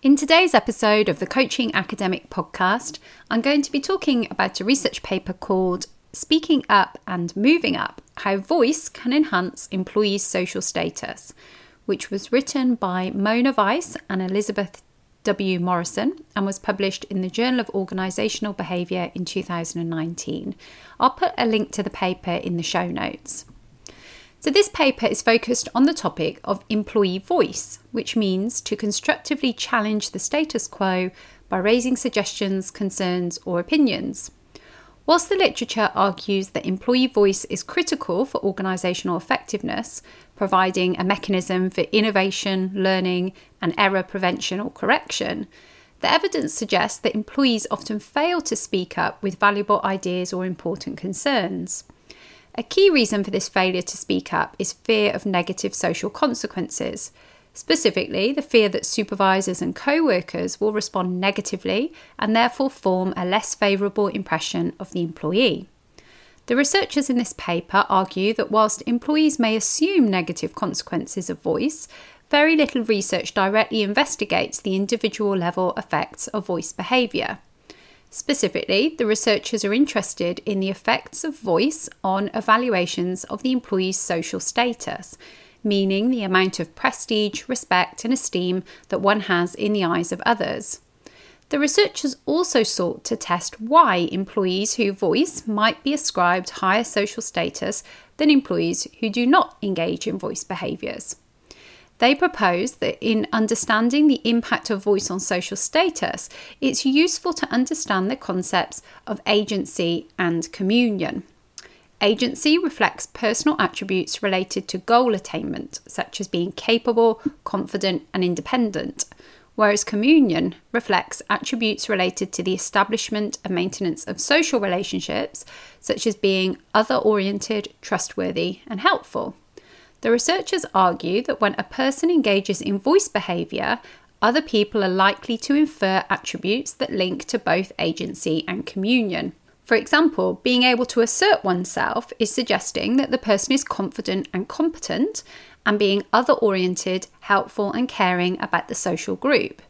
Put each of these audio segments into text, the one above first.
In today's episode of the Coaching Academic Podcast, I'm going to be talking about a research paper called Speaking Up and Moving Up How Voice Can Enhance Employees' Social Status, which was written by Mona Weiss and Elizabeth W. Morrison and was published in the Journal of Organisational Behaviour in 2019. I'll put a link to the paper in the show notes. So, this paper is focused on the topic of employee voice, which means to constructively challenge the status quo by raising suggestions, concerns, or opinions. Whilst the literature argues that employee voice is critical for organisational effectiveness, providing a mechanism for innovation, learning, and error prevention or correction, the evidence suggests that employees often fail to speak up with valuable ideas or important concerns. A key reason for this failure to speak up is fear of negative social consequences. Specifically, the fear that supervisors and co workers will respond negatively and therefore form a less favourable impression of the employee. The researchers in this paper argue that whilst employees may assume negative consequences of voice, very little research directly investigates the individual level effects of voice behaviour. Specifically, the researchers are interested in the effects of voice on evaluations of the employee's social status, meaning the amount of prestige, respect, and esteem that one has in the eyes of others. The researchers also sought to test why employees who voice might be ascribed higher social status than employees who do not engage in voice behaviours. They propose that in understanding the impact of voice on social status, it's useful to understand the concepts of agency and communion. Agency reflects personal attributes related to goal attainment, such as being capable, confident, and independent, whereas communion reflects attributes related to the establishment and maintenance of social relationships, such as being other oriented, trustworthy, and helpful. The researchers argue that when a person engages in voice behaviour, other people are likely to infer attributes that link to both agency and communion. For example, being able to assert oneself is suggesting that the person is confident and competent, and being other oriented, helpful, and caring about the social group.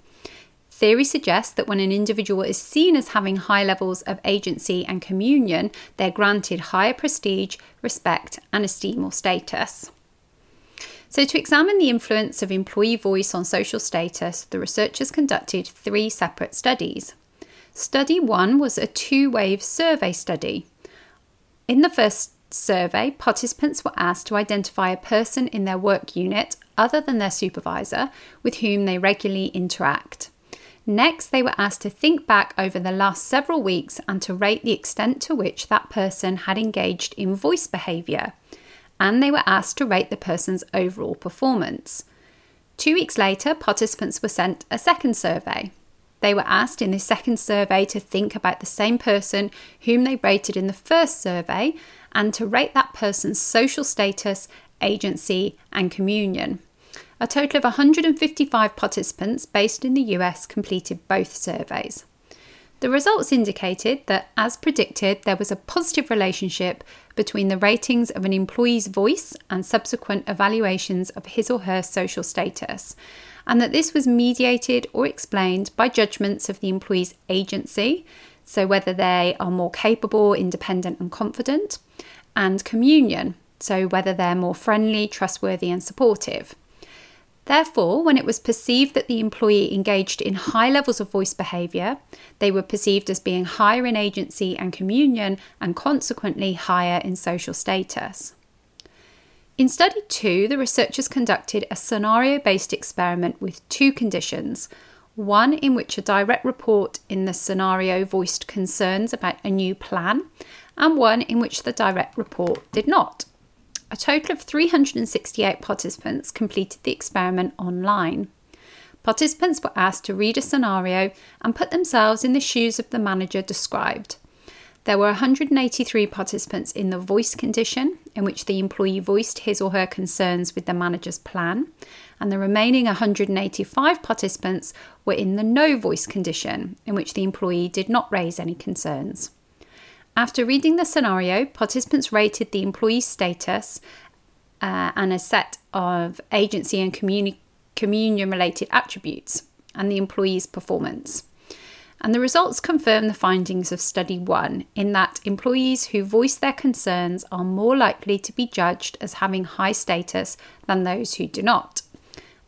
Theory suggests that when an individual is seen as having high levels of agency and communion, they're granted higher prestige, respect, and esteem or status. So, to examine the influence of employee voice on social status, the researchers conducted three separate studies. Study one was a two wave survey study. In the first survey, participants were asked to identify a person in their work unit other than their supervisor with whom they regularly interact. Next, they were asked to think back over the last several weeks and to rate the extent to which that person had engaged in voice behaviour and they were asked to rate the person's overall performance. Two weeks later, participants were sent a second survey. They were asked in the second survey to think about the same person whom they rated in the first survey and to rate that person's social status, agency, and communion. A total of 155 participants based in the US completed both surveys. The results indicated that, as predicted, there was a positive relationship between the ratings of an employee's voice and subsequent evaluations of his or her social status, and that this was mediated or explained by judgments of the employee's agency, so whether they are more capable, independent, and confident, and communion, so whether they're more friendly, trustworthy, and supportive. Therefore, when it was perceived that the employee engaged in high levels of voice behaviour, they were perceived as being higher in agency and communion and consequently higher in social status. In study two, the researchers conducted a scenario based experiment with two conditions one in which a direct report in the scenario voiced concerns about a new plan, and one in which the direct report did not. A total of 368 participants completed the experiment online. participants were asked to read a scenario and put themselves in the shoes of the manager described. There were 183 participants in the voice condition, in which the employee voiced his or her concerns with the manager's plan, and the remaining 185 participants were in the no voice condition, in which the employee did not raise any concerns. After reading the scenario, participants rated the employee's status uh, and a set of agency and communi- communion related attributes and the employee's performance. And the results confirm the findings of Study 1 in that employees who voice their concerns are more likely to be judged as having high status than those who do not.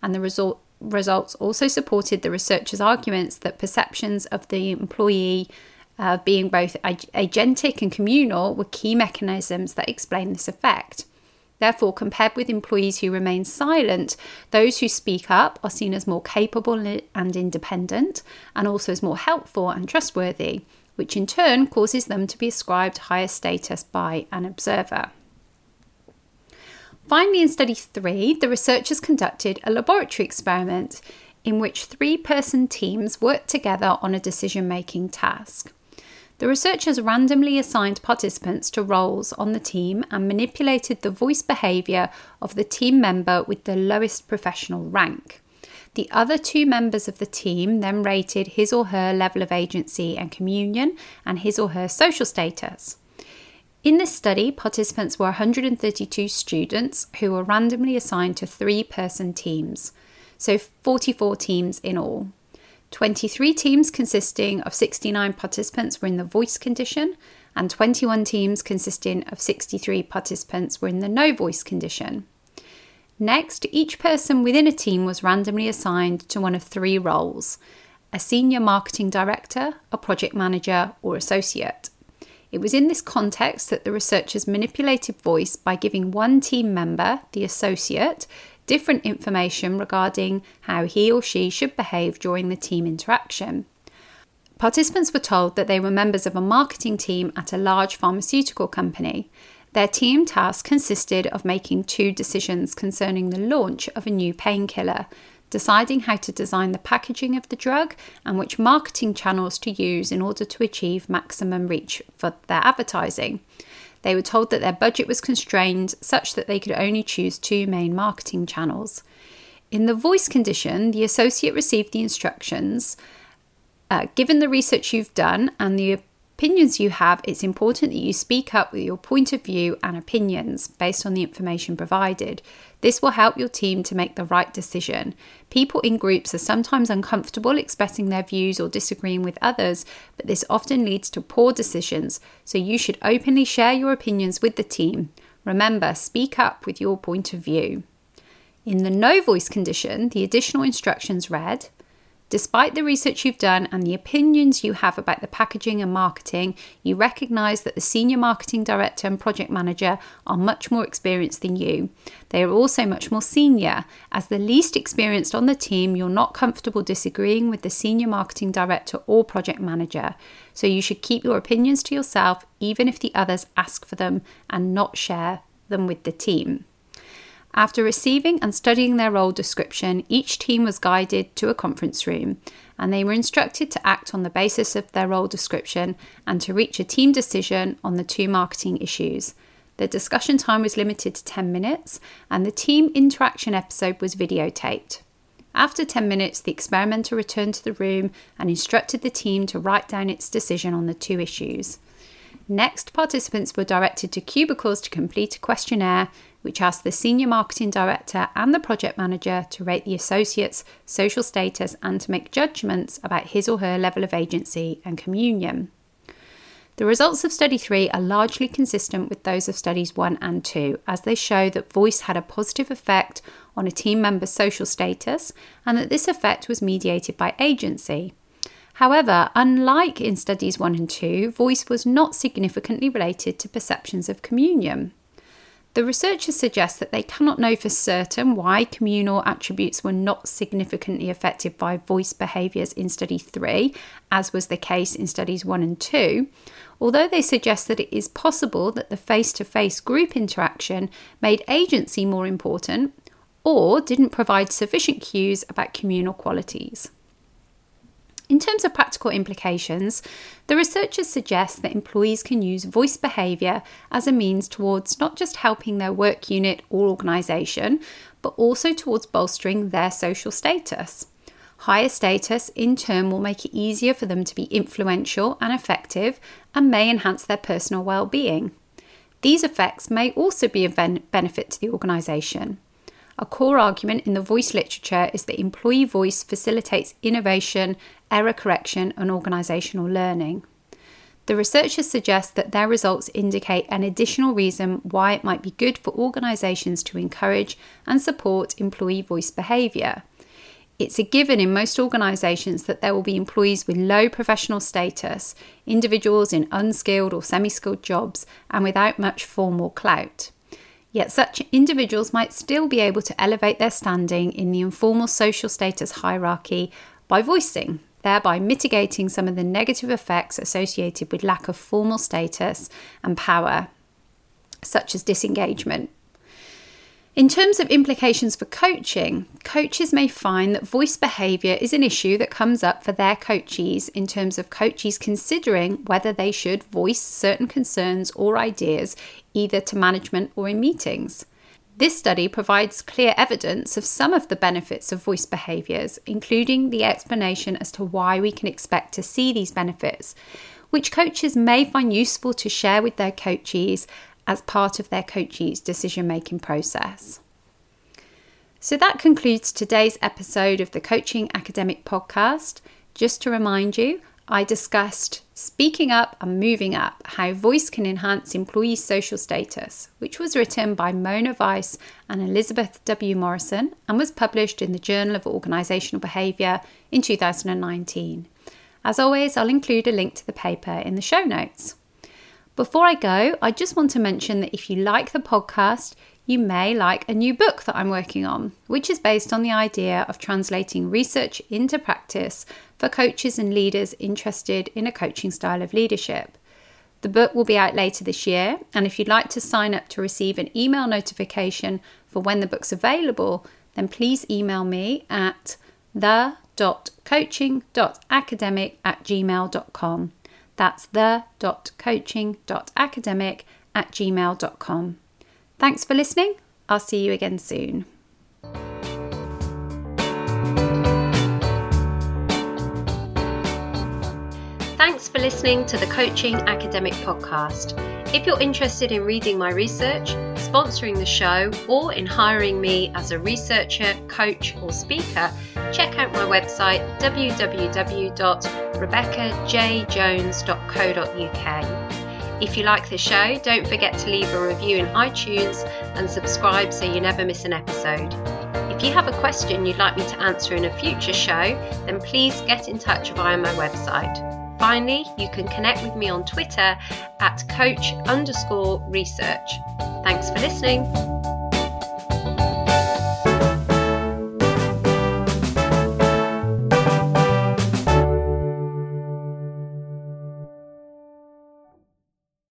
And the result, results also supported the researchers' arguments that perceptions of the employee uh, being both ag- agentic and communal were key mechanisms that explain this effect. Therefore, compared with employees who remain silent, those who speak up are seen as more capable and independent, and also as more helpful and trustworthy, which in turn causes them to be ascribed higher status by an observer. Finally, in study three, the researchers conducted a laboratory experiment in which three person teams worked together on a decision making task. The researchers randomly assigned participants to roles on the team and manipulated the voice behaviour of the team member with the lowest professional rank. The other two members of the team then rated his or her level of agency and communion and his or her social status. In this study, participants were 132 students who were randomly assigned to three person teams, so 44 teams in all. 23 teams consisting of 69 participants were in the voice condition, and 21 teams consisting of 63 participants were in the no voice condition. Next, each person within a team was randomly assigned to one of three roles a senior marketing director, a project manager, or associate. It was in this context that the researchers manipulated voice by giving one team member, the associate, different information regarding how he or she should behave during the team interaction. Participants were told that they were members of a marketing team at a large pharmaceutical company. Their team task consisted of making two decisions concerning the launch of a new painkiller, deciding how to design the packaging of the drug and which marketing channels to use in order to achieve maximum reach for their advertising. They were told that their budget was constrained such that they could only choose two main marketing channels. In the voice condition, the associate received the instructions uh, given the research you've done and the opinions you have, it's important that you speak up with your point of view and opinions based on the information provided. This will help your team to make the right decision. People in groups are sometimes uncomfortable expressing their views or disagreeing with others, but this often leads to poor decisions, so you should openly share your opinions with the team. Remember, speak up with your point of view. In the no voice condition, the additional instructions read Despite the research you've done and the opinions you have about the packaging and marketing, you recognise that the senior marketing director and project manager are much more experienced than you. They are also much more senior. As the least experienced on the team, you're not comfortable disagreeing with the senior marketing director or project manager. So you should keep your opinions to yourself, even if the others ask for them, and not share them with the team. After receiving and studying their role description, each team was guided to a conference room and they were instructed to act on the basis of their role description and to reach a team decision on the two marketing issues. The discussion time was limited to 10 minutes and the team interaction episode was videotaped. After 10 minutes, the experimenter returned to the room and instructed the team to write down its decision on the two issues. Next, participants were directed to cubicles to complete a questionnaire which asked the senior marketing director and the project manager to rate the associate's social status and to make judgments about his or her level of agency and communion. The results of Study 3 are largely consistent with those of Studies 1 and 2, as they show that voice had a positive effect on a team member's social status and that this effect was mediated by agency. However, unlike in Studies 1 and 2, voice was not significantly related to perceptions of communion. The researchers suggest that they cannot know for certain why communal attributes were not significantly affected by voice behaviours in study 3, as was the case in studies 1 and 2, although they suggest that it is possible that the face to face group interaction made agency more important, or didn't provide sufficient cues about communal qualities. In terms of practical implications, the researchers suggest that employees can use voice behaviour as a means towards not just helping their work unit or organisation, but also towards bolstering their social status. Higher status, in turn, will make it easier for them to be influential and effective and may enhance their personal well-being. These effects may also be of benefit to the organisation. A core argument in the voice literature is that employee voice facilitates innovation, error correction, and organisational learning. The researchers suggest that their results indicate an additional reason why it might be good for organisations to encourage and support employee voice behaviour. It's a given in most organisations that there will be employees with low professional status, individuals in unskilled or semi skilled jobs, and without much formal clout. Yet such individuals might still be able to elevate their standing in the informal social status hierarchy by voicing, thereby mitigating some of the negative effects associated with lack of formal status and power, such as disengagement. In terms of implications for coaching, coaches may find that voice behaviour is an issue that comes up for their coachees in terms of coachees considering whether they should voice certain concerns or ideas either to management or in meetings. This study provides clear evidence of some of the benefits of voice behaviours, including the explanation as to why we can expect to see these benefits, which coaches may find useful to share with their coachees as part of their coachees' decision making process. So that concludes today's episode of the Coaching Academic Podcast. Just to remind you, I discussed Speaking Up and Moving Up How Voice Can Enhance Employee Social Status, which was written by Mona Weiss and Elizabeth W. Morrison and was published in the Journal of Organisational Behaviour in 2019. As always, I'll include a link to the paper in the show notes. Before I go, I just want to mention that if you like the podcast, you may like a new book that I'm working on, which is based on the idea of translating research into practice for coaches and leaders interested in a coaching style of leadership. The book will be out later this year, and if you'd like to sign up to receive an email notification for when the book's available, then please email me at the.coaching.academic at gmail.com. That's the.coaching.academic at gmail.com. Thanks for listening. I'll see you again soon. Thanks for listening to the Coaching Academic Podcast. If you're interested in reading my research, sponsoring the show, or in hiring me as a researcher, coach, or speaker, check out my website www.rebeccajjones.co.uk. If you like the show, don't forget to leave a review in iTunes and subscribe so you never miss an episode. If you have a question you'd like me to answer in a future show, then please get in touch via my website. Finally, you can connect with me on Twitter at coach underscore research. Thanks for listening.